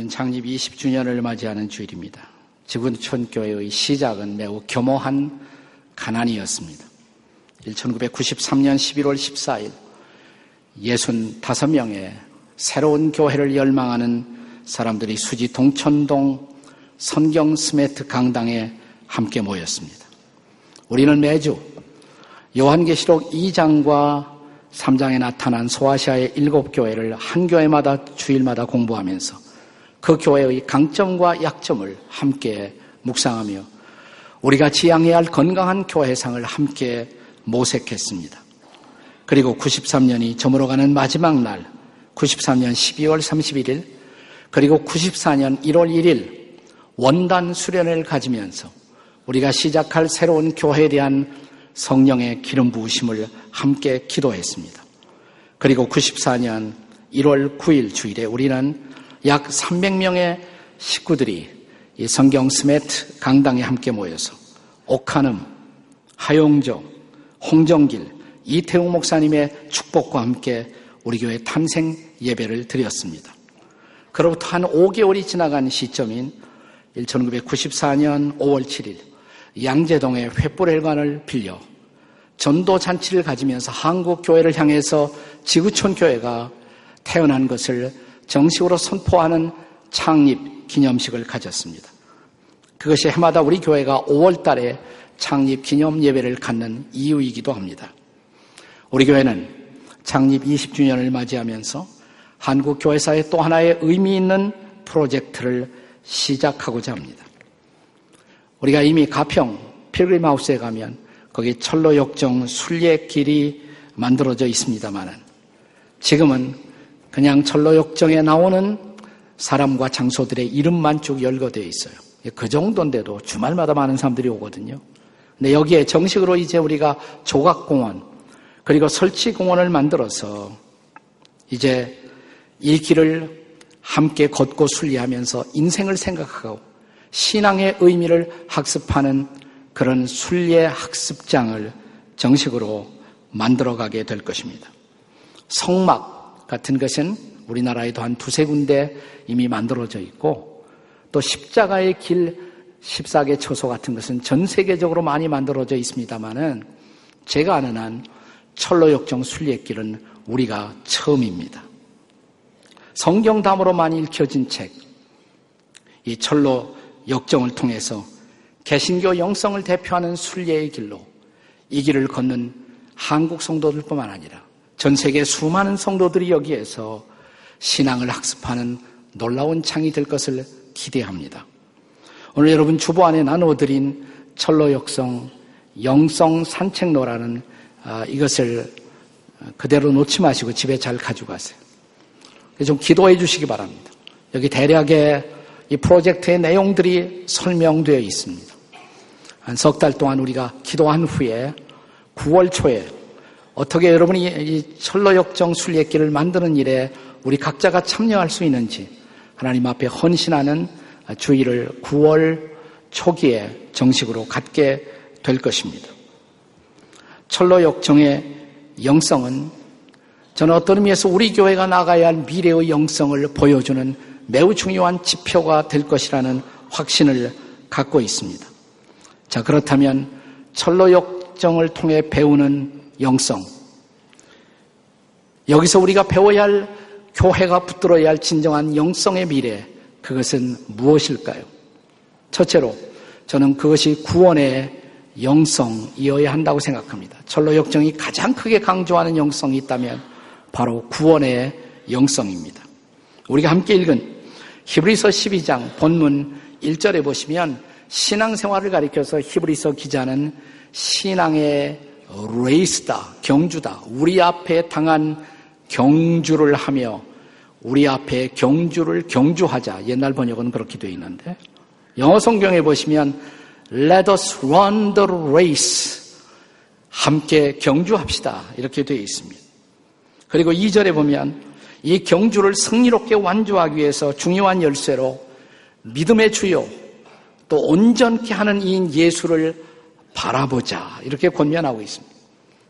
오늘은 창립 20주년을 맞이하는 주일입니다. 지구촌교회의 시작은 매우 겸허한 가난이었습니다. 1993년 11월 14일 65명의 새로운 교회를 열망하는 사람들이 수지 동천동 성경 스매트 강당에 함께 모였습니다. 우리는 매주 요한계시록 2장과 3장에 나타난 소아시아의 일곱 교회를 한 교회마다 주일마다 공부하면서 그 교회의 강점과 약점을 함께 묵상하며 우리가 지향해야 할 건강한 교회상을 함께 모색했습니다. 그리고 93년이 저물어가는 마지막 날, 93년 12월 31일, 그리고 94년 1월 1일 원단 수련을 가지면서 우리가 시작할 새로운 교회에 대한 성령의 기름 부으심을 함께 기도했습니다. 그리고 94년 1월 9일 주일에 우리는 약 300명의 식구들이 이 성경 스매트 강당에 함께 모여서 옥한음, 하용조, 홍정길, 이태웅 목사님의 축복과 함께 우리 교회 탄생 예배를 드렸습니다. 그로부터 한 5개월이 지나간 시점인 1994년 5월 7일 양재동의 횃불회관을 빌려 전도 잔치를 가지면서 한국 교회를 향해서 지구촌 교회가 태어난 것을 정식으로 선포하는 창립 기념식을 가졌습니다. 그것이 해마다 우리 교회가 5월 달에 창립 기념 예배를 갖는 이유이기도 합니다. 우리 교회는 창립 20주년을 맞이하면서 한국 교회사의 또 하나의 의미 있는 프로젝트를 시작하고자 합니다. 우리가 이미 가평 필그림 하우스에 가면 거기 철로 역정 순례길이 만들어져 있습니다만은 지금은 그냥 철로 역정에 나오는 사람과 장소들의 이름만 쭉 열거되어 있어요. 그 정도인데도 주말마다 많은 사람들이 오거든요. 근데 여기에 정식으로 이제 우리가 조각공원 그리고 설치공원을 만들어서 이제 이 길을 함께 걷고 순리하면서 인생을 생각하고 신앙의 의미를 학습하는 그런 순례 학습장을 정식으로 만들어가게 될 것입니다. 성막 같은 것은 우리나라에도 한 두세 군데 이미 만들어져 있고 또 십자가의 길 14개 처소 같은 것은 전 세계적으로 많이 만들어져 있습니다만은 제가 아는 한 철로역정 순례길은 우리가 처음입니다. 성경 담으로 많이 읽혀진 책, 이 철로 역정을 통해서 개신교 영성을 대표하는 순례의 길로 이 길을 걷는 한국 성도들뿐만 아니라 전 세계 수많은 성도들이 여기에서 신앙을 학습하는 놀라운 창이 될 것을 기대합니다. 오늘 여러분 주보 안에 나누어드린 철로 역성 영성 산책로라는 아, 이것을 그대로 놓지 마시고 집에 잘 가지고 가세요. 좀 기도해 주시기 바랍니다. 여기 대략의 이 프로젝트의 내용들이 설명되어 있습니다. 한 석 달 동안 우리가 기도한 후에 9월 초에 어떻게 여러분이 이 철로역정 순례길을 만드는 일에 우리 각자가 참여할 수 있는지 하나님 앞에 헌신하는 주의를 9월 초기에 정식으로 갖게 될 것입니다. 철로역정의 영성은 저는 어떤 의미에서 우리 교회가 나가야 할 미래의 영성을 보여주는 매우 중요한 지표가 될 것이라는 확신을 갖고 있습니다. 자, 그렇다면 철로역정을 통해 배우는 영성. 여기서 우리가 배워야 할 교회가 붙들어야 할 진정한 영성의 미래. 그것은 무엇일까요? 첫째로 저는 그것이 구원의 영성이어야 한다고 생각합니다. 철로 역정이 가장 크게 강조하는 영성이 있다면 바로 구원의 영성입니다. 우리가 함께 읽은 히브리서 12장 본문 1절에 보시면 신앙생활을 가리켜서 히브리서 기자는 신앙의 레이스다, 경주다. 우리 앞에 당한 경주를 하며 우리 앞에 경주를 경주하자. 옛날 번역은 그렇게 되어 있는데 영어 성경에 보시면 Let us run the race. 함께 경주합시다. 이렇게 되어 있습니다. 그리고 2절에 보면 이 경주를 승리롭게 완주하기 위해서 중요한 열쇠로 믿음의 주요 또 온전케 하는 이인 예수를 바라보자. 이렇게 권면하고 있습니다.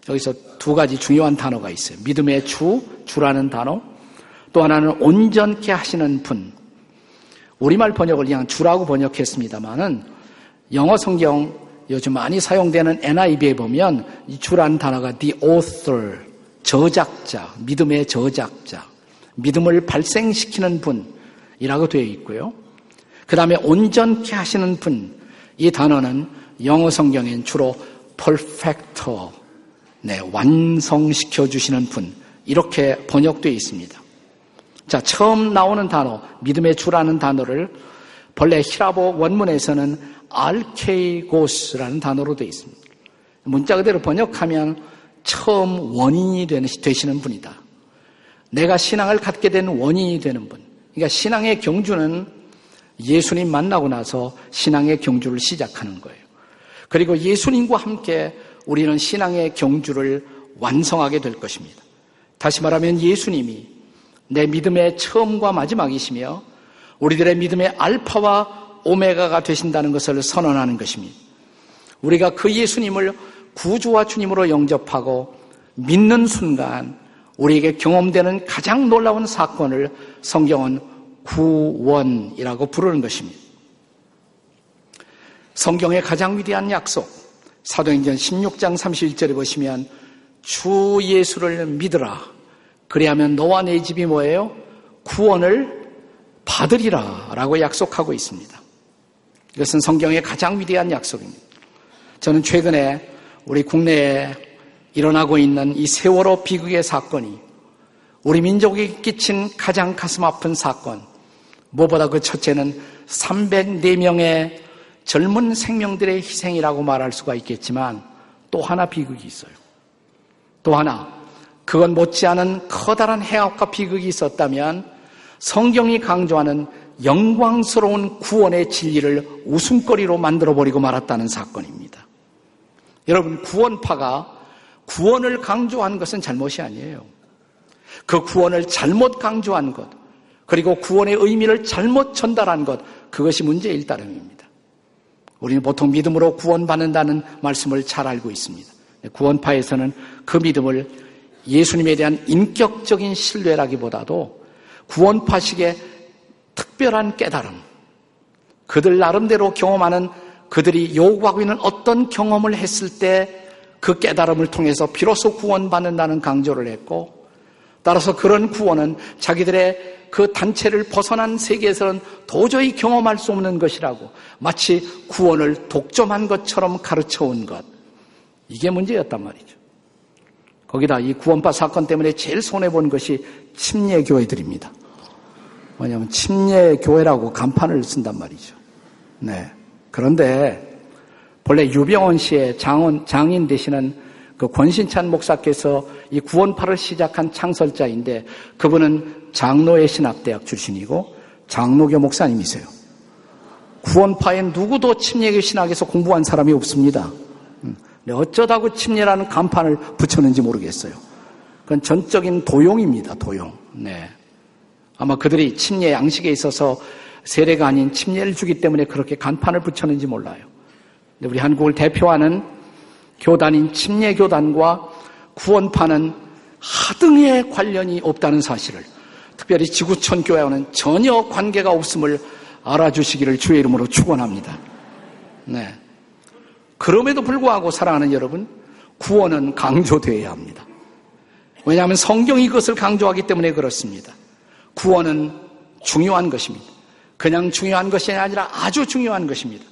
여기서 두 가지 중요한 단어가 있어요. 믿음의 주, 주라는 단어. 또 하나는 온전케 하시는 분. 우리말 번역을 그냥 주라고 번역했습니다만은 영어 성경 요즘 많이 사용되는 NIV에 보면 이 주라는 단어가 the author, 저작자, 믿음의 저작자, 믿음을 발생시키는 분이라고 되어 있고요. 그 다음에 온전케 하시는 분, 이 단어는 영어 성경엔 주로 perfecter, 네, 완성시켜 주시는 분, 이렇게 번역되어 있습니다. 자, 처음 나오는 단어, 믿음의 주라는 단어를 본래 히라보 원문에서는 알케이고스라는 단어로 되어 있습니다. 문자 그대로 번역하면 처음 원인이 되시는 분이다. 내가 신앙을 갖게 된 원인이 되는 분. 그러니까 신앙의 경주는 예수님 만나고 나서 신앙의 경주를 시작하는 거예요. 그리고 예수님과 함께 우리는 신앙의 경주를 완성하게 될 것입니다. 다시 말하면 예수님이 내 믿음의 처음과 마지막이시며 우리들의 믿음의 알파와 오메가가 되신다는 것을 선언하는 것입니다. 우리가 그 예수님을 구주와 주님으로 영접하고 믿는 순간 우리에게 경험되는 가장 놀라운 사건을 성경은 구원이라고 부르는 것입니다. 성경의 가장 위대한 약속, 사도행전 16장 31절에 보시면 주 예수를 믿으라. 그리하면 너와 내 집이 뭐예요? 구원을 받으리라. 라고 약속하고 있습니다. 이것은 성경의 가장 위대한 약속입니다. 저는 최근에 우리 국내에 일어나고 있는 이 세월호 비극의 사건이 우리 민족에 끼친 가장 가슴 아픈 사건. 무엇보다 그 첫째는 304명의 젊은 생명들의 희생이라고 말할 수가 있겠지만 또 하나 비극이 있어요. 또 하나, 그건 못지않은 커다란 해악과 비극이 있었다면 성경이 강조하는 영광스러운 구원의 진리를 웃음거리로 만들어버리고 말았다는 사건입니다. 여러분, 구원파가 구원을 강조한 것은 잘못이 아니에요. 그 구원을 잘못 강조한 것, 그리고 구원의 의미를 잘못 전달한 것, 그것이 문제일 따름입니다. 우리는 보통 믿음으로 구원받는다는 말씀을 잘 알고 있습니다. 구원파에서는 그 믿음을 예수님에 대한 인격적인 신뢰라기보다도 구원파식의 특별한 깨달음, 그들 나름대로 경험하는 그들이 요구하고 있는 어떤 경험을 했을 때 그 깨달음을 통해서 비로소 구원받는다는 강조를 했고, 따라서 그런 구원은 자기들의 그 단체를 벗어난 세계에서는 도저히 경험할 수 없는 것이라고 마치 구원을 독점한 것처럼 가르쳐 온 것. 이게 문제였단 말이죠. 거기다 이 구원파 사건 때문에 제일 손해본 것이 침례교회들입니다. 뭐냐면 침례교회라고 간판을 쓴단 말이죠. 네. 그런데 본래 유병원 씨의 장원, 장인 되시는 그 권신찬 목사께서 이 구원파를 시작한 창설자인데 그분은 장로의 신학대학 출신이고 장로교 목사님이세요. 구원파에 누구도 침례교 신학에서 공부한 사람이 없습니다. 어쩌다고 침례라는 간판을 붙였는지 모르겠어요. 그건 전적인 도용입니다, 도용. 네. 아마 그들이 침례 양식에 있어서 세례가 아닌 침례를 주기 때문에 그렇게 간판을 붙였는지 몰라요. 우리 한국을 대표하는 교단인 침례교단과 구원파는 하등의 관련이 없다는 사실을 특별히 지구촌 교회와는 전혀 관계가 없음을 알아주시기를 주의 이름으로 축원합니다. 네. 그럼에도 불구하고 사랑하는 여러분, 구원은 강조되어야 합니다. 왜냐하면 성경이 그것을 강조하기 때문에 그렇습니다. 구원은 중요한 것입니다. 그냥 중요한 것이 아니라 아주 중요한 것입니다.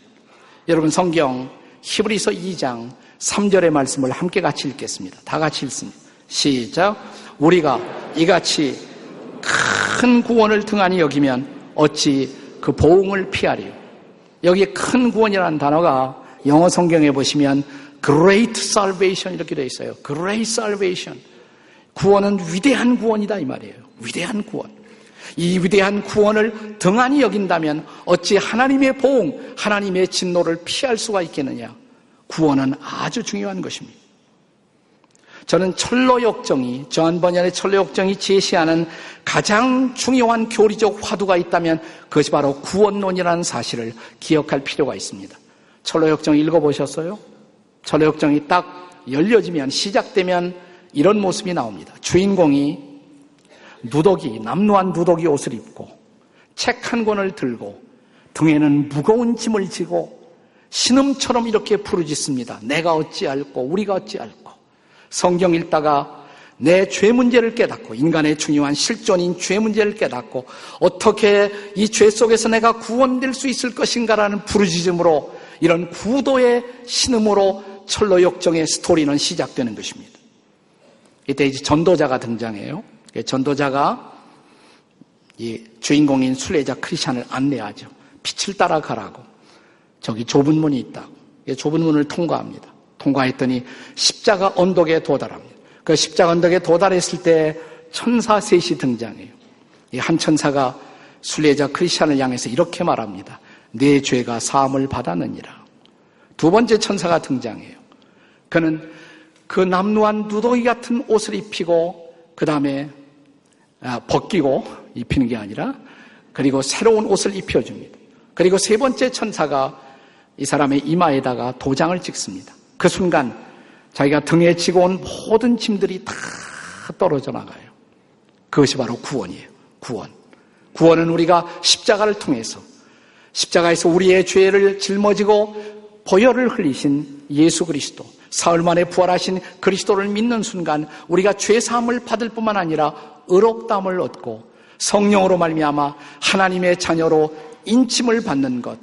여러분 성경 히브리서 2장 3절의 말씀을 함께 같이 읽겠습니다. 다 같이 읽습니다. 시작. 우리가 이같이 큰 구원을 등한히 여기면 어찌 그 보응을 피하리요. 여기 큰 구원이라는 단어가 영어 성경에 보시면 great salvation 이렇게 되어 있어요. great salvation. 구원은 위대한 구원이다 이 말이에요. 위대한 구원. 이 위대한 구원을 등한히 여긴다면 어찌 하나님의 보응, 하나님의 진노를 피할 수가 있겠느냐? 구원은 아주 중요한 것입니다. 저는 철로 역정이, 저한 번연의 철로 역정이 제시하는 가장 중요한 교리적 화두가 있다면 그것이 바로 구원론이라는 사실을 기억할 필요가 있습니다. 철로역정 읽어보셨어요? 철로역정이 딱 열려지면 시작되면 이런 모습이 나옵니다. 주인공이 누더기, 남루한 누더기 옷을 입고 책 한 권을 들고 등에는 무거운 짐을 지고 신음처럼 이렇게 부르짖습니다. 내가 어찌 알고 우리가 어찌 알고 성경 읽다가 내 죄 문제를 깨닫고 인간의 중요한 실존인 죄 문제를 깨닫고 어떻게 이 죄 속에서 내가 구원될 수 있을 것인가라는 부르짖음으로 이런 구도의 신음으로 철로 역정의 스토리는 시작되는 것입니다. 이때 이제 전도자가 등장해요. 전도자가 이 주인공인 순례자 크리스찬을 안내하죠. 빛을 따라가라고. 저기 좁은 문이 있다고. 좁은 문을 통과합니다. 통과했더니 십자가 언덕에 도달합니다. 그 십자가 언덕에 도달했을 때 천사 셋이 등장해요. 이 한 천사가 순례자 크리스찬을 향해서 이렇게 말합니다. 내 죄가 사함을 받았느니라. 두 번째 천사가 등장해요. 그는 그 남루한 누더기 같은 옷을 입히고 그 다음에 아, 벗기고 입히는 게 아니라 그리고 새로운 옷을 입혀줍니다. 그리고 세 번째 천사가 이 사람의 이마에다가 도장을 찍습니다. 그 순간 자기가 등에 지고 온 모든 짐들이 다 떨어져 나가요. 그것이 바로 구원이에요. 구원. 구원은 우리가 십자가를 통해서 십자가에서 우리의 죄를 짊어지고 보혈을 흘리신 예수 그리스도, 사흘 만에 부활하신 그리스도를 믿는 순간 우리가 죄 사함을 받을 뿐만 아니라 의롭담을 얻고 성령으로 말미암아 하나님의 자녀로 인침을 받는 것,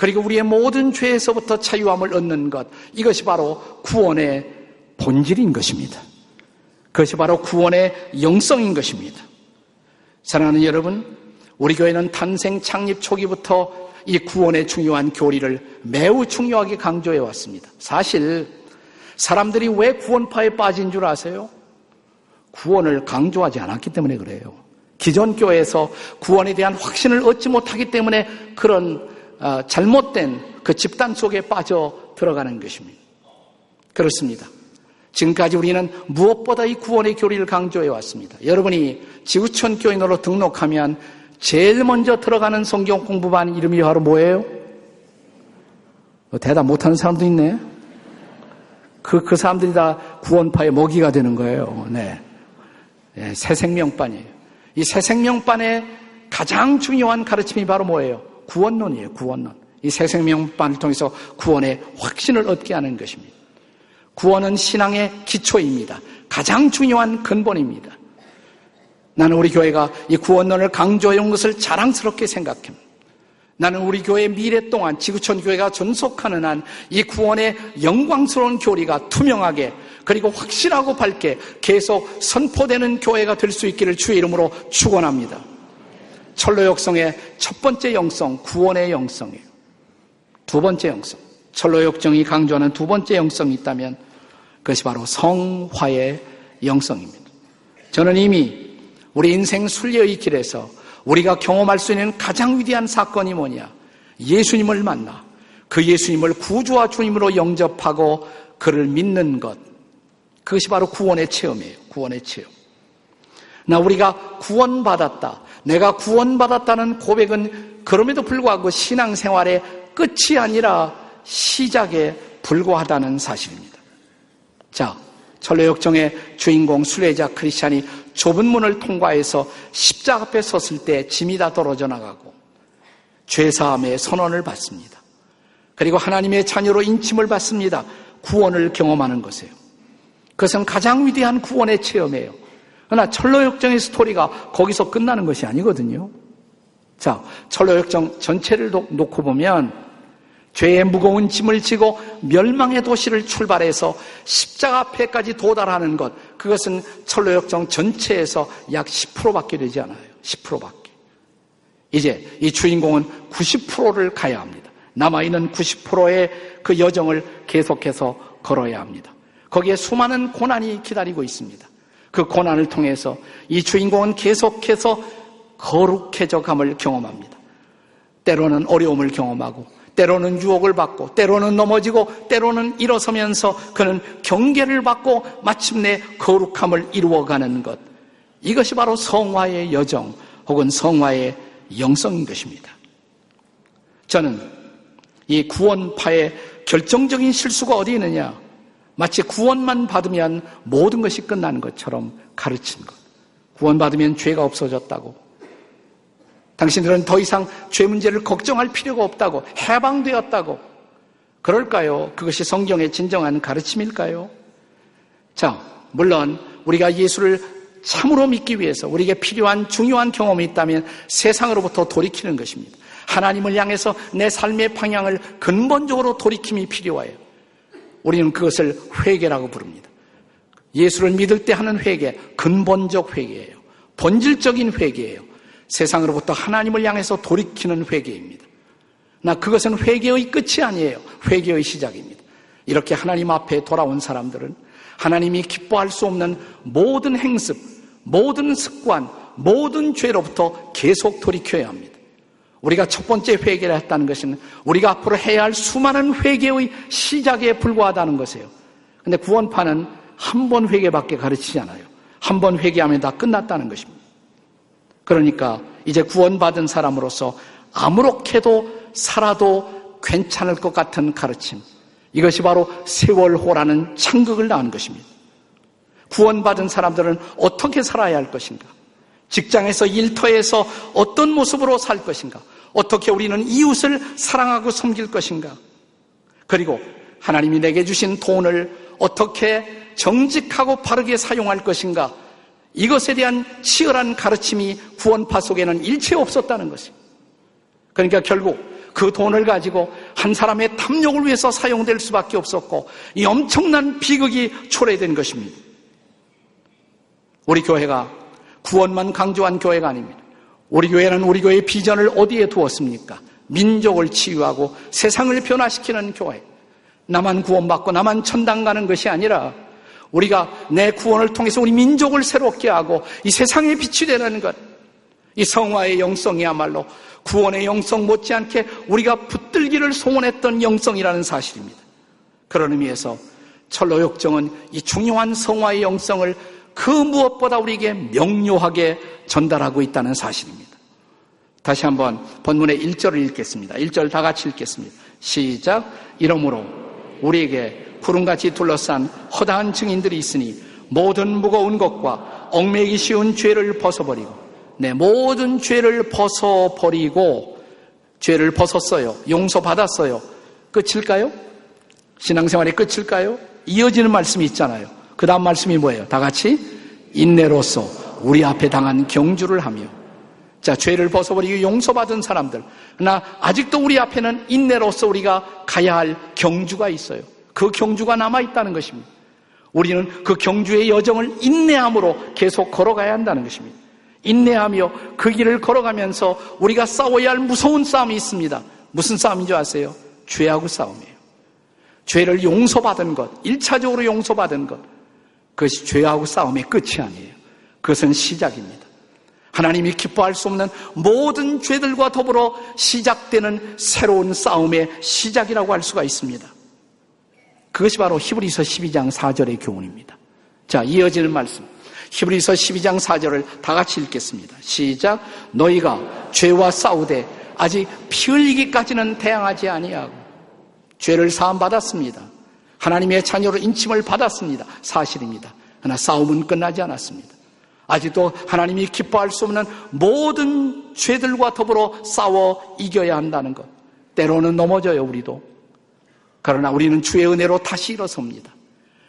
그리고 우리의 모든 죄에서부터 자유함을 얻는 것, 이것이 바로 구원의 본질인 것입니다. 그것이 바로 구원의 영성인 것입니다. 사랑하는 여러분, 우리 교회는 탄생 창립 초기부터 이 구원의 중요한 교리를 매우 중요하게 강조해 왔습니다. 사실 사람들이 왜 구원파에 빠진 줄 아세요? 구원을 강조하지 않았기 때문에 그래요. 기존 교회에서 구원에 대한 확신을 얻지 못하기 때문에 그런 어, 잘못된 그 집단 속에 빠져 들어가는 것입니다. 그렇습니다. 지금까지 우리는 무엇보다 이 구원의 교리를 강조해 왔습니다. 여러분이 지구촌 교인으로 등록하면 제일 먼저 들어가는 성경 공부반 이름이 바로 뭐예요? 뭐 대답 못하는 사람도 있네. 그, 그 사람들이 다 구원파의 먹이가 되는 거예요. 네. 네 새 생명반이에요. 이 새 생명반의 가장 중요한 가르침이 바로 뭐예요? 구원론이에요. 구원론. 이 새 생명반을 통해서 구원의 확신을 얻게 하는 것입니다. 구원은 신앙의 기초입니다. 가장 중요한 근본입니다. 나는 우리 교회가 이 구원론을 강조해 온 것을 자랑스럽게 생각합니다. 나는 우리 교회 미래 동안 지구촌 교회가 존속하는 한 이 구원의 영광스러운 교리가 투명하게 그리고 확실하고 밝게 계속 선포되는 교회가 될 수 있기를 주의 이름으로 축원합니다. 철로 역성의 첫 번째 영성, 구원의 영성이에요. 두 번째 영성, 철로 역정이 강조하는 두 번째 영성이 있다면 그것이 바로 성화의 영성입니다. 저는 이미 우리 인생 순례의 길에서 우리가 경험할 수 있는 가장 위대한 사건이 뭐냐? 예수님을 만나 그 예수님을 구주와 주님으로 영접하고 그를 믿는 것. 그것이 바로 구원의 체험이에요. 구원의 체험. 나 우리가 구원받았다. 내가 구원받았다는 고백은 그럼에도 불구하고 신앙생활의 끝이 아니라 시작에 불과하다는 사실입니다. 자, 철로역정의 주인공 순례자 크리스찬이 좁은 문을 통과해서 십자가 앞에 섰을 때 짐이 다 떨어져 나가고 죄사함의 선언을 받습니다. 그리고 하나님의 자녀로 인침을 받습니다. 구원을 경험하는 것이에요. 그것은 가장 위대한 구원의 체험이에요. 그러나 철로역정의 스토리가 거기서 끝나는 것이 아니거든요. 자, 철로역정 전체를 놓고 보면 죄의 무거운 짐을 지고 멸망의 도시를 출발해서 십자가 앞에까지 도달하는 것, 그것은 철로역정 전체에서 약 10%밖에 되지 않아요. 10%밖에. 이제 이 주인공은 90%를 가야 합니다. 남아있는 90%의 그 여정을 계속해서 걸어야 합니다. 거기에 수많은 고난이 기다리고 있습니다. 그 고난을 통해서 이 주인공은 계속해서 거룩해져 감을 경험합니다. 때로는 어려움을 경험하고, 때로는 유혹을 받고, 때로는 넘어지고, 때로는 일어서면서 그는 경계를 받고 마침내 거룩함을 이루어가는 것. 이것이 바로 성화의 여정 혹은 성화의 영성인 것입니다. 저는 이 구원파의 결정적인 실수가 어디 있느냐? 마치 구원만 받으면 모든 것이 끝나는 것처럼 가르친 것. 구원받으면 죄가 없어졌다고. 당신들은 더 이상 죄 문제를 걱정할 필요가 없다고 해방되었다고 그럴까요? 그것이 성경의 진정한 가르침일까요? 자, 물론 우리가 예수를 참으로 믿기 위해서 우리에게 필요한 중요한 경험이 있다면 세상으로부터 돌이키는 것입니다. 하나님을 향해서 내 삶의 방향을 근본적으로 돌이킴이 필요해요. 우리는 그것을 회개라고 부릅니다. 예수를 믿을 때 하는 회개, 근본적 회개예요. 본질적인 회개예요. 세상으로부터 하나님을 향해서 돌이키는 회개입니다. 나 그것은 회개의 끝이 아니에요. 회개의 시작입니다. 이렇게 하나님 앞에 돌아온 사람들은 하나님이 기뻐할 수 없는 모든 행습, 모든 습관, 모든 죄로부터 계속 돌이켜야 합니다. 우리가 첫 번째 회개를 했다는 것은 우리가 앞으로 해야 할 수많은 회개의 시작에 불과하다는 것이에요. 근데 구원파는 한 번 회개밖에 가르치지 않아요. 한 번 회개하면 다 끝났다는 것입니다. 그러니까 이제 구원받은 사람으로서 아무렇게도 살아도 괜찮을 것 같은 가르침. 이것이 바로 세월호라는 창극을 낳은 것입니다. 구원받은 사람들은 어떻게 살아야 할 것인가? 직장에서 일터에서 어떤 모습으로 살 것인가? 어떻게 우리는 이웃을 사랑하고 섬길 것인가? 그리고 하나님이 내게 주신 돈을 어떻게 정직하고 바르게 사용할 것인가? 이것에 대한 치열한 가르침이 구원파 속에는 일체 없었다는 것입니다. 그러니까 결국 그 돈을 가지고 한 사람의 탐욕을 위해서 사용될 수밖에 없었고 이 엄청난 비극이 초래된 것입니다. 우리 교회가 구원만 강조한 교회가 아닙니다. 우리 교회는 우리 교회의 비전을 어디에 두었습니까? 민족을 치유하고 세상을 변화시키는 교회. 나만 구원받고 나만 천당 가는 것이 아니라 우리가 내 구원을 통해서 우리 민족을 새롭게 하고 이 세상에 빛이 되는 것. 이 성화의 영성이야말로 구원의 영성 못지않게 우리가 붙들기를 소원했던 영성이라는 사실입니다. 그런 의미에서 철로역정은 이 중요한 성화의 영성을 그 무엇보다 우리에게 명료하게 전달하고 있다는 사실입니다. 다시 한번 본문의 1절을 읽겠습니다. 1절 다 같이 읽겠습니다. 시작. 이러므로 우리에게 구름같이 둘러싼 허다한 증인들이 있으니 모든 무거운 것과 얽매기 쉬운 죄를 벗어버리고 네, 모든 죄를 벗어버리고 죄를 벗었어요. 용서받았어요. 끝일까요? 신앙생활의 끝일까요? 이어지는 말씀이 있잖아요. 그 다음 말씀이 뭐예요? 다 같이 인내로서 우리 앞에 당한 경주를 하며 자, 죄를 벗어버리고 용서받은 사람들. 그러나 아직도 우리 앞에는 인내로서 우리가 가야 할 경주가 있어요. 그 경주가 남아있다는 것입니다. 우리는 그 경주의 여정을 인내함으로 계속 걸어가야 한다는 것입니다. 인내하며 그 길을 걸어가면서 우리가 싸워야 할 무서운 싸움이 있습니다. 무슨 싸움인 줄 아세요? 죄하고 싸움이에요. 죄를 용서받은 것, 1차적으로 용서받은 것. 그것이 죄하고 싸움의 끝이 아니에요. 그것은 시작입니다. 하나님이 기뻐할 수 없는 모든 죄들과 더불어 시작되는 새로운 싸움의 시작이라고 할 수가 있습니다. 그것이 바로 히브리서 12장 4절의 교훈입니다. 자, 이어지는 말씀. 히브리서 12장 4절을 다 같이 읽겠습니다. 시작. 너희가 죄와 싸우되 아직 피 흘리기까지는 대항하지 아니하고 죄를 사함 받았습니다. 하나님의 자녀로 인침을 받았습니다. 사실입니다. 그러나 싸움은 끝나지 않았습니다. 아직도 하나님이 기뻐할 수 없는 모든 죄들과 더불어 싸워 이겨야 한다는 것. 때로는 넘어져요, 우리도. 그러나 우리는 주의 은혜로 다시 일어섭니다.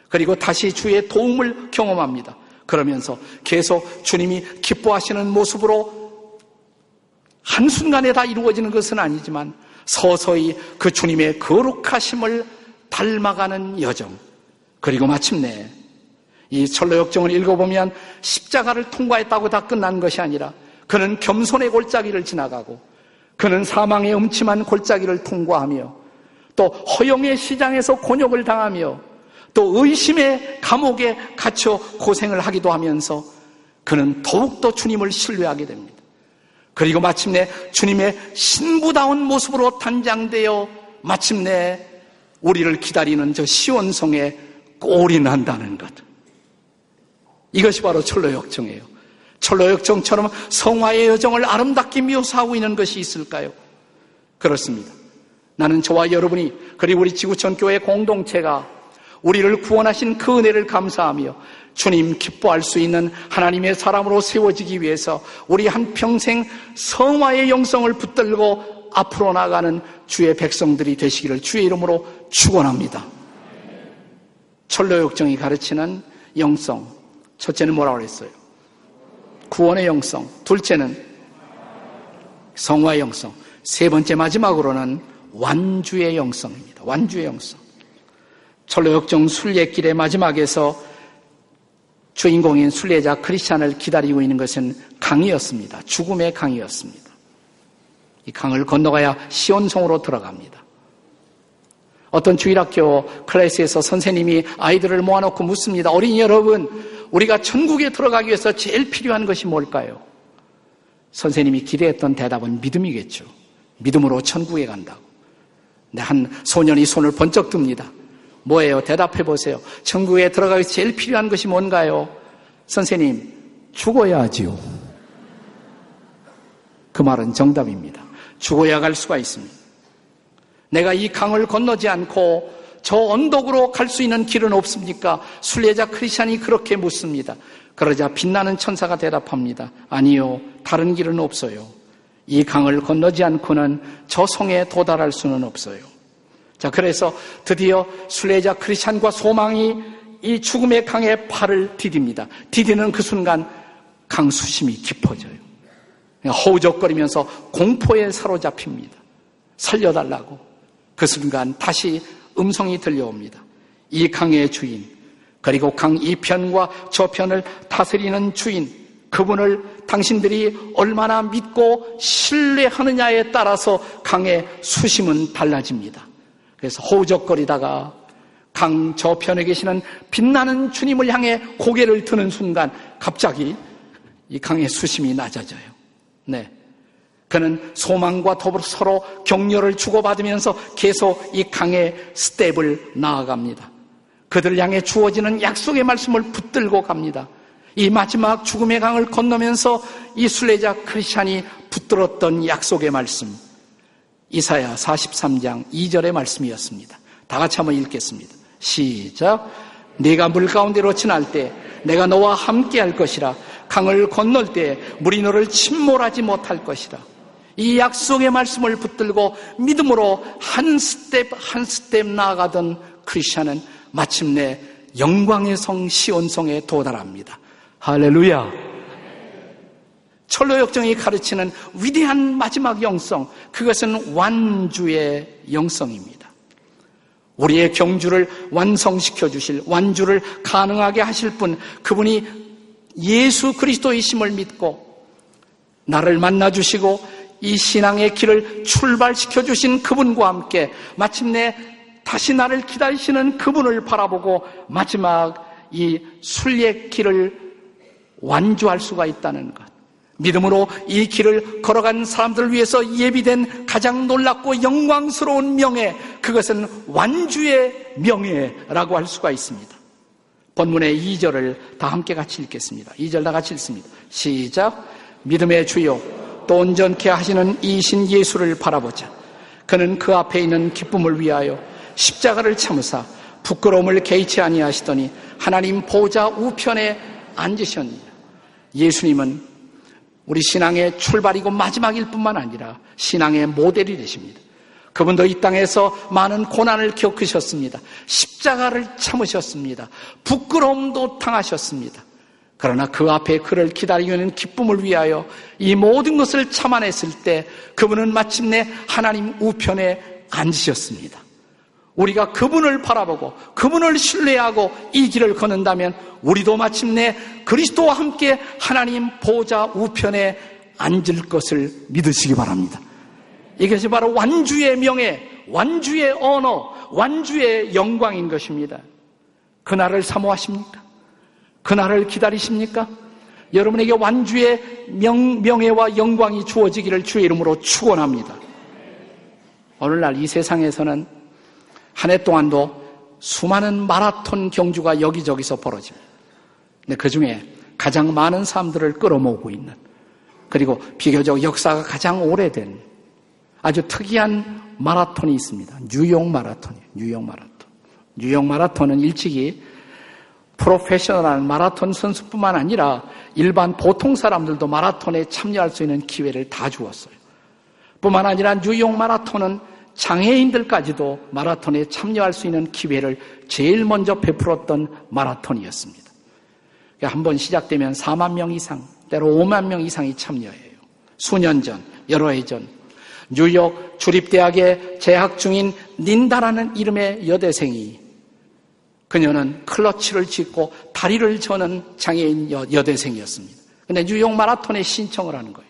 그리고 다시 주의 도움을 경험합니다. 그러면서 계속 주님이 기뻐하시는 모습으로 한순간에 다 이루어지는 것은 아니지만 서서히 그 주님의 거룩하심을 닮아가는 여정. 그리고 마침내 이 철로 역정을 읽어보면 십자가를 통과했다고 다 끝난 것이 아니라 그는 겸손의 골짜기를 지나가고 그는 사망의 음침한 골짜기를 통과하며 또 허영의 시장에서 곤욕을 당하며 또 의심의 감옥에 갇혀 고생을 하기도 하면서 그는 더욱더 주님을 신뢰하게 됩니다. 그리고 마침내 주님의 신부다운 모습으로 단장되어 마침내 우리를 기다리는 저 시원성에 꼴이 난다는 것. 이것이 바로 철로역정이에요. 철로역정처럼 성화의 여정을 아름답게 묘사하고 있는 것이 있을까요? 그렇습니다. 나는 저와 여러분이 그리고 우리 지구촌 교회 공동체가 우리를 구원하신 그 은혜를 감사하며 주님 기뻐할 수 있는 하나님의 사람으로 세워지기 위해서 우리 한평생 성화의 영성을 붙들고 앞으로 나가는 주의 백성들이 되시기를 주의 이름으로 축원합니다. 철로역정이 가르치는 영성. 첫째는 뭐라고 그랬어요? 구원의 영성. 둘째는 성화의 영성. 세 번째 마지막으로는 완주의 영성입니다. 완주의 영성. 철로역정 순례길의 마지막에서 주인공인 순례자 크리스찬을 기다리고 있는 것은 강이었습니다. 죽음의 강이었습니다. 이 강을 건너가야 시온성으로 들어갑니다. 어떤 주일학교 클래스에서 선생님이 아이들을 모아놓고 묻습니다. 어린이 여러분, 우리가 천국에 들어가기 위해서 제일 필요한 것이 뭘까요? 선생님이 기대했던 대답은 믿음이겠죠. 믿음으로 천국에 간다고. 네, 한 소년이 손을 번쩍 듭니다. 뭐예요? 대답해 보세요. 천국에 들어가기 위해서 제일 필요한 것이 뭔가요? 선생님, 죽어야 하지요. 그 말은 정답입니다. 죽어야 갈 수가 있습니다. 내가 이 강을 건너지 않고 저 언덕으로 갈 수 있는 길은 없습니까? 순례자 크리스찬이 그렇게 묻습니다. 그러자 빛나는 천사가 대답합니다. 아니요, 다른 길은 없어요. 이 강을 건너지 않고는 저 성에 도달할 수는 없어요. 자, 그래서 드디어 순례자 크리스찬과 소망이 이 죽음의 강에 팔을 디딥니다. 디디는 그 순간 강 수심이 깊어져요. 허우적거리면서 공포에 사로잡힙니다. 살려달라고. 그 순간 다시 음성이 들려옵니다. 이 강의 주인, 그리고 강 이편과 저편을 다스리는 주인, 그분을 당신들이 얼마나 믿고 신뢰하느냐에 따라서 강의 수심은 달라집니다. 그래서 호우적거리다가 강 저편에 계시는 빛나는 주님을 향해 고개를 드는 순간 갑자기 이 강의 수심이 낮아져요. 네. 그는 소망과 더불어 서로 격려를 주고받으면서 계속 이 강의 스텝을 나아갑니다. 그들을 향해 주어지는 약속의 말씀을 붙들고 갑니다. 이 마지막 죽음의 강을 건너면서 이 순례자 크리스찬이 붙들었던 약속의 말씀. 이사야 43장 2절의 말씀이었습니다. 다 같이 한번 읽겠습니다. 시작. 네가 물 가운데로 지날 때 내가 너와 함께 할 것이라 강을 건널 때 물이 너를 침몰하지 못할 것이라. 이 약속의 말씀을 붙들고 믿음으로 한 스텝 한 스텝 나아가던 크리스천은 마침내 영광의 성 시온성에 도달합니다. 할렐루야. 철로 역정이 가르치는 위대한 마지막 영성, 그것은 완주의 영성입니다. 우리의 경주를 완성시켜 주실, 완주를 가능하게 하실 분, 그분이 예수 그리스도이심을 믿고 나를 만나 주시고 이 신앙의 길을 출발시켜 주신 그분과 함께 마침내 다시 나를 기다리시는 그분을 바라보고 마지막 이 순례 길을 완주할 수가 있다는 것. 믿음으로 이 길을 걸어간 사람들을 위해서 예비된 가장 놀랍고 영광스러운 명예, 그것은 완주의 명예라고 할 수가 있습니다. 본문의 2절을 다 함께 같이 읽겠습니다. 2절 다 같이 읽습니다. 시작. 믿음의 주요, 또 온전케 하시는 이신 예수를 바라보자. 그는 그 앞에 있는 기쁨을 위하여 십자가를 참으사 부끄러움을 개의치 아니하시더니 하나님 보좌 우편에 앉으셨느니라. 예수님은 우리 신앙의 출발이고 마지막일 뿐만 아니라 신앙의 모델이 되십니다. 그분도 이 땅에서 많은 고난을 겪으셨습니다. 십자가를 참으셨습니다. 부끄러움도 당하셨습니다. 그러나 그 앞에 그를 기다리고 있는 기쁨을 위하여 이 모든 것을 참아냈을 때 그분은 마침내 하나님 우편에 앉으셨습니다. 우리가 그분을 바라보고 그분을 신뢰하고 이 길을 걷는다면 우리도 마침내 그리스도와 함께 하나님 보좌 우편에 앉을 것을 믿으시기 바랍니다. 이것이 바로 완주의 명예, 완주의 언어, 완주의 영광인 것입니다. 그날을 사모하십니까? 그날을 기다리십니까? 여러분에게 완주의 명, 명예와 영광이 주어지기를 주의 이름으로 축원합니다. 오늘날 이 세상에서는 한 해 동안도 수많은 마라톤 경주가 여기저기서 벌어집니다. 근데 그 중에 가장 많은 사람들을 끌어모으고 있는 그리고 비교적 역사가 가장 오래된 아주 특이한 마라톤이 있습니다. 뉴욕 마라톤이에요. 뉴욕 마라톤. 뉴욕 마라톤은 일찍이 프로페셔널한 마라톤 선수뿐만 아니라 일반 보통 사람들도 마라톤에 참여할 수 있는 기회를 다 주었어요. 뿐만 아니라 뉴욕 마라톤은 장애인들까지도 마라톤에 참여할 수 있는 기회를 제일 먼저 베풀었던 마라톤이었습니다. 그러니까 한번 시작되면 4만 명 이상, 때로 5만 명 이상이 참여해요. 수년 전, 여러 해 전, 뉴욕 주립대학에 재학 중인 닌다라는 이름의 여대생이 그녀는 클러치를 짚고 다리를 저는 장애인 여, 대생이었습니다 근데 뉴욕 마라톤에 신청을 하는 거예요.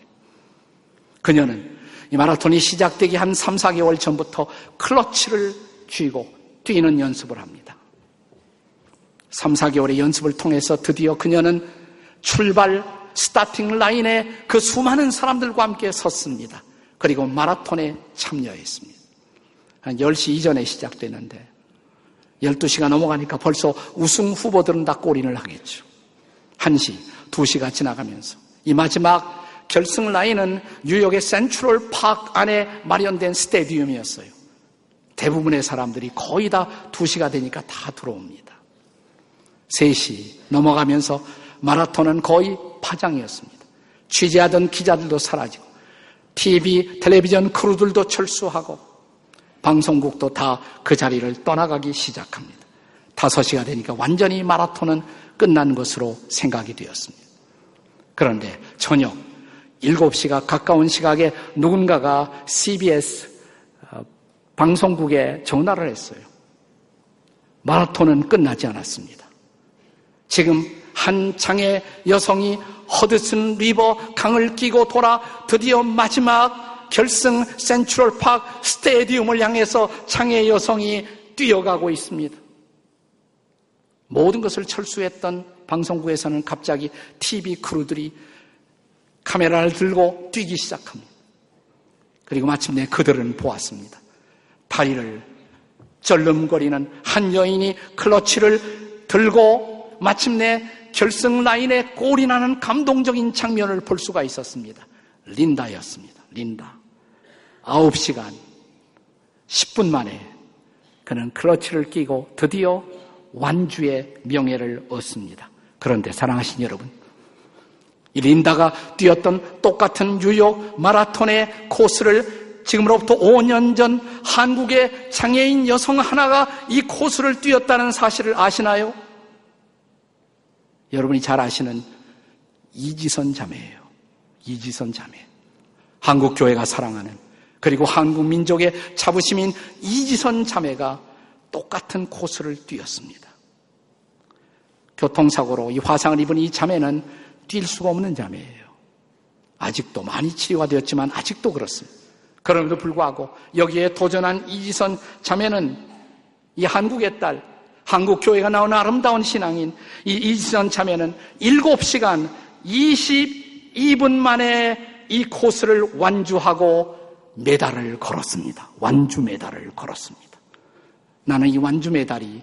그녀는 이 마라톤이 시작되기 한 3, 4개월 전부터 클러치를 쥐고 뛰는 연습을 합니다. 3, 4개월의 연습을 통해서 드디어 그녀는 출발 스타팅 라인에 그 수많은 사람들과 함께 섰습니다. 그리고 마라톤에 참여했습니다. 한 10시 이전에 시작되는데 12시가 넘어가니까 벌써 우승 후보들은 다 골인을 하겠죠. 1시, 2시가 지나가면서 이 마지막 결승 라인은 뉴욕의 센트럴 파크 안에 마련된 스테디움이었어요. 대부분의 사람들이 거의 다 2시가 되니까 다 들어옵니다. 3시 넘어가면서 마라톤은 거의 파장이었습니다. 취재하던 기자들도 사라지고 TV, 텔레비전 크루들도 철수하고 방송국도 다 그 자리를 떠나가기 시작합니다. 5시가 되니까 완전히 마라톤은 끝난 것으로 생각이 되었습니다. 그런데 저녁 7시가 가까운 시각에 누군가가 CBS 어, 방송국에 전화를 했어요. 마라톤은 끝나지 않았습니다. 지금 한 장애 여성이 허드슨 리버 강을 끼고 돌아 드디어 마지막 결승 센트럴 파크 스테디움을 향해서 장애 여성이 뛰어가고 있습니다. 모든 것을 철수했던 방송국에서는 갑자기 TV crew들이 카메라를 들고 뛰기 시작합니다. 그리고 마침내 그들은 보았습니다. 다리를 절름거리는 한 여인이 클러치를 들고 마침내 결승 라인에 골이 나는 감동적인 장면을 볼 수가 있었습니다. 린다였습니다. 린다. 9시간 10분 만에 그는 클러치를 끼고 드디어 완주의 명예를 얻습니다. 그런데 사랑하신 여러분, 이 린다가 뛰었던 똑같은 뉴욕 마라톤의 코스를 지금으로부터 5년 전 한국의 장애인 여성 하나가 이 코스를 뛰었다는 사실을 아시나요? 여러분이 잘 아시는 이지선 자매예요. 이지선 자매. 한국 교회가 사랑하는 그리고 한국 민족의 자부심인 이지선 자매가 똑같은 코스를 뛰었습니다. 교통사고로 이 화상을 입은 이 자매는 뛸 수가 없는 자매예요. 아직도 많이 치료가 되었지만 아직도 그렇습니다. 그럼에도 불구하고 여기에 도전한 이지선 자매는 이 한국의 딸, 한국 교회가 나오는 아름다운 신앙인 이 이지선 자매는 7시간 22분 만에 이 코스를 완주하고 메달을 걸었습니다. 완주 메달을 걸었습니다. 나는 이 완주 메달이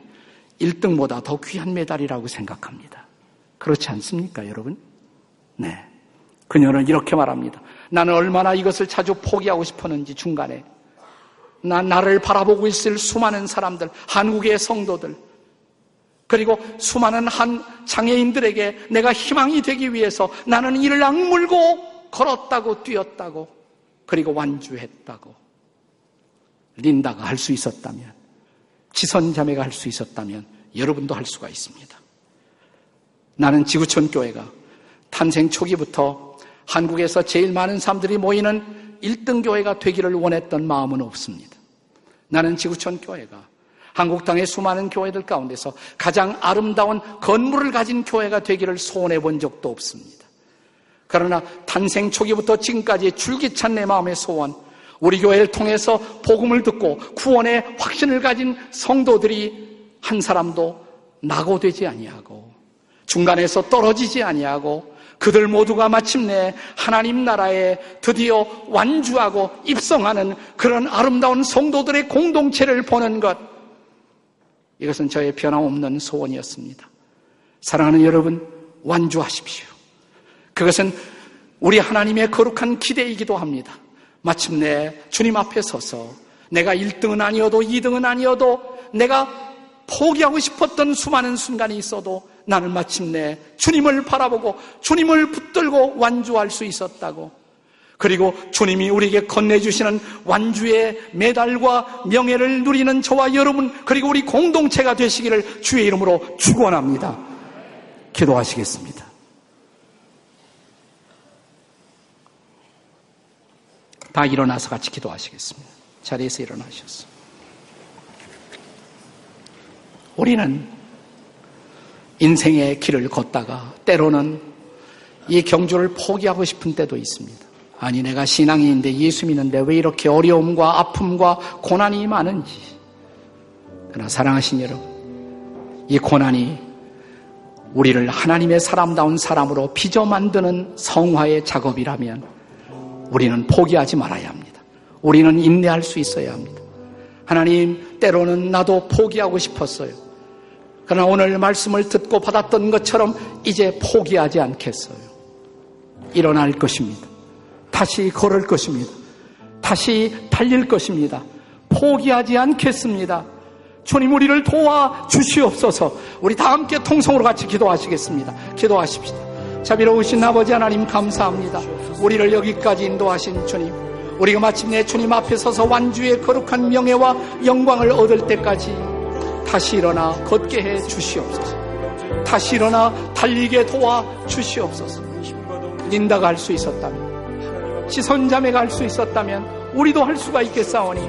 1등보다 더 귀한 메달이라고 생각합니다. 그렇지 않습니까, 여러분? 네. 그녀는 이렇게 말합니다. 나는 얼마나 이것을 자주 포기하고 싶었는지 중간에. 나, 나를 바라보고 있을 수많은 사람들, 한국의 성도들, 그리고 수많은 한 장애인들에게 내가 희망이 되기 위해서 나는 이를 악물고 걸었다고 뛰었다고, 그리고 완주했다고. 린다가 할 수 있었다면, 지선 자매가 할 수 있었다면, 여러분도 할 수가 있습니다. 나는 지구촌 교회가 탄생 초기부터 한국에서 제일 많은 사람들이 모이는 1등 교회가 되기를 원했던 마음은 없습니다. 나는 지구촌 교회가 한국 땅의 수많은 교회들 가운데서 가장 아름다운 건물을 가진 교회가 되기를 소원해 본 적도 없습니다. 그러나 탄생 초기부터 지금까지 줄기찬 내 마음의 소원, 우리 교회를 통해서 복음을 듣고 구원의 확신을 가진 성도들이 한 사람도 낙오되지 아니하고 중간에서 떨어지지 아니하고 그들 모두가 마침내 하나님 나라에 드디어 완주하고 입성하는 그런 아름다운 성도들의 공동체를 보는 것. 이것은 저의 변함없는 소원이었습니다. 사랑하는 여러분, 완주하십시오. 그것은 우리 하나님의 거룩한 기대이기도 합니다. 마침내 주님 앞에 서서 내가 1등은 아니어도 2등은 아니어도 내가 포기하고 싶었던 수많은 순간이 있어도 나는 마침내 주님을 바라보고 주님을 붙들고 완주할 수 있었다고. 그리고 주님이 우리에게 건네주시는 완주의 메달과 명예를 누리는 저와 여러분, 그리고 우리 공동체가 되시기를 주의 이름으로 축원합니다. 기도하시겠습니다. 다 일어나서 같이 기도하시겠습니다. 자리에서 일어나셨어. 우리는 인생의 길을 걷다가 때로는 이 경주를 포기하고 싶은 때도 있습니다. 아니, 내가 신앙인인데 예수 믿는데 왜 이렇게 어려움과 아픔과 고난이 많은지. 그러나 사랑하신 여러분, 이 고난이 우리를 하나님의 사람다운 사람으로 빚어 만드는 성화의 작업이라면 우리는 포기하지 말아야 합니다. 우리는 인내할 수 있어야 합니다. 하나님, 때로는 나도 포기하고 싶었어요. 그러나 오늘 말씀을 듣고 받았던 것처럼 이제 포기하지 않겠어요. 일어날 것입니다. 다시 걸을 것입니다. 다시 달릴 것입니다. 포기하지 않겠습니다. 주님 우리를 도와 주시옵소서. 우리 다 함께 통성으로 같이 기도하시겠습니다. 기도하십시다. 자비로우신 아버지 하나님 감사합니다. 우리를 여기까지 인도하신 주님. 우리가 마침내 주님 앞에 서서 완주의 거룩한 명예와 영광을 얻을 때까지 다시 일어나 걷게 해 주시옵소서. 다시 일어나 달리게 도와 주시옵소서. 린다가 할 수 있었다면, 시선자매가 할 수 있었다면, 우리도 할 수가 있겠사오니,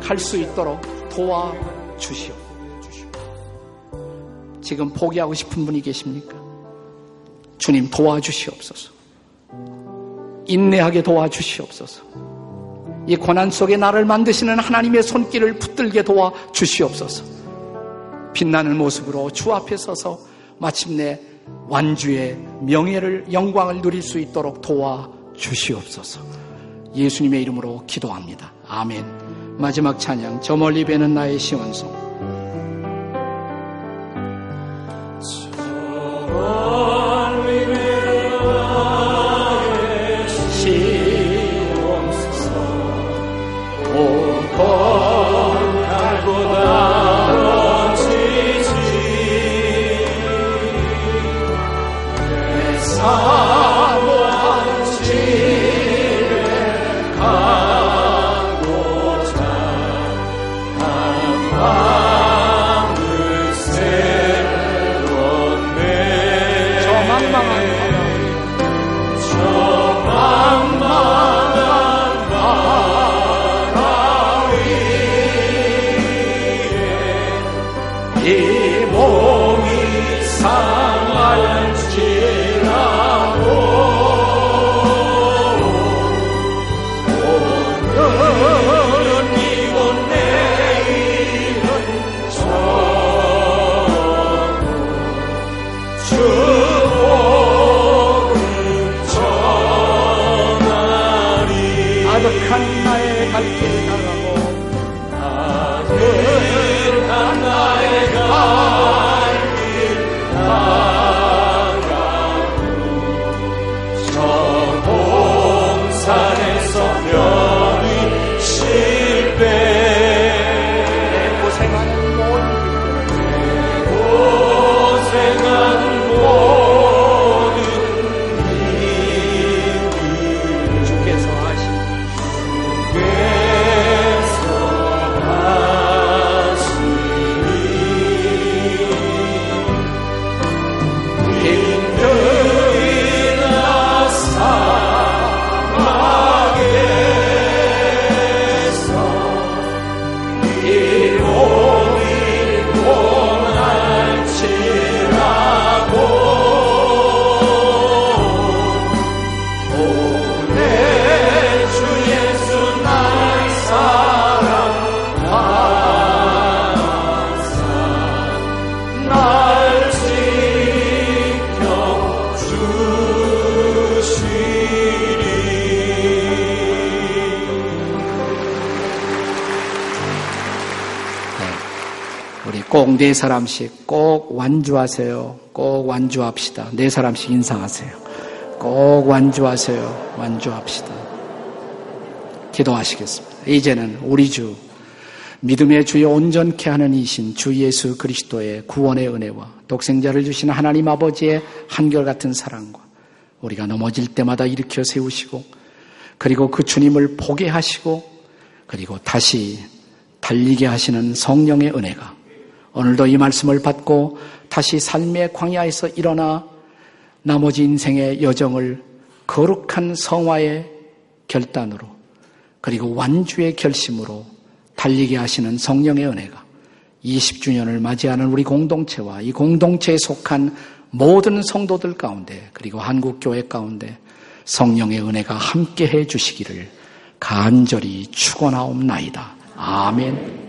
갈 수 있도록 도와 주시옵. 지금 포기하고 싶은 분이 계십니까? 주님 도와주시옵소서. 인내하게 도와주시옵소서. 이 고난 속에 나를 만드시는 하나님의 손길을 붙들게 도와 주시옵소서. 빛나는 모습으로 주 앞에 서서 마침내 완주의 명예를 영광을 누릴 수 있도록 도와 주시옵소서. 예수님의 이름으로 기도합니다. 아멘. 마지막 찬양 저 멀리 뵈는 나의 시원송. 꼭 네 사람씩 꼭 완주하세요. 꼭 완주합시다. 네 사람씩 인상하세요. 꼭 완주하세요. 완주합시다. 기도하시겠습니다. 이제는 우리 주 믿음의 주여 온전케 하는 이신 주 예수 그리스도의 구원의 은혜와 독생자를 주신 하나님 아버지의 한결같은 사랑과 우리가 넘어질 때마다 일으켜 세우시고 그리고 그 주님을 보게 하시고 그리고 다시 달리게 하시는 성령의 은혜가 오늘도 이 말씀을 받고 다시 삶의 광야에서 일어나 나머지 인생의 여정을 거룩한 성화의 결단으로 그리고 완주의 결심으로 달리게 하시는 성령의 은혜가 20주년을 맞이하는 우리 공동체와 이 공동체에 속한 모든 성도들 가운데 그리고 한국교회 가운데 성령의 은혜가 함께 해 주시기를 간절히 축원하옵나이다. 아멘.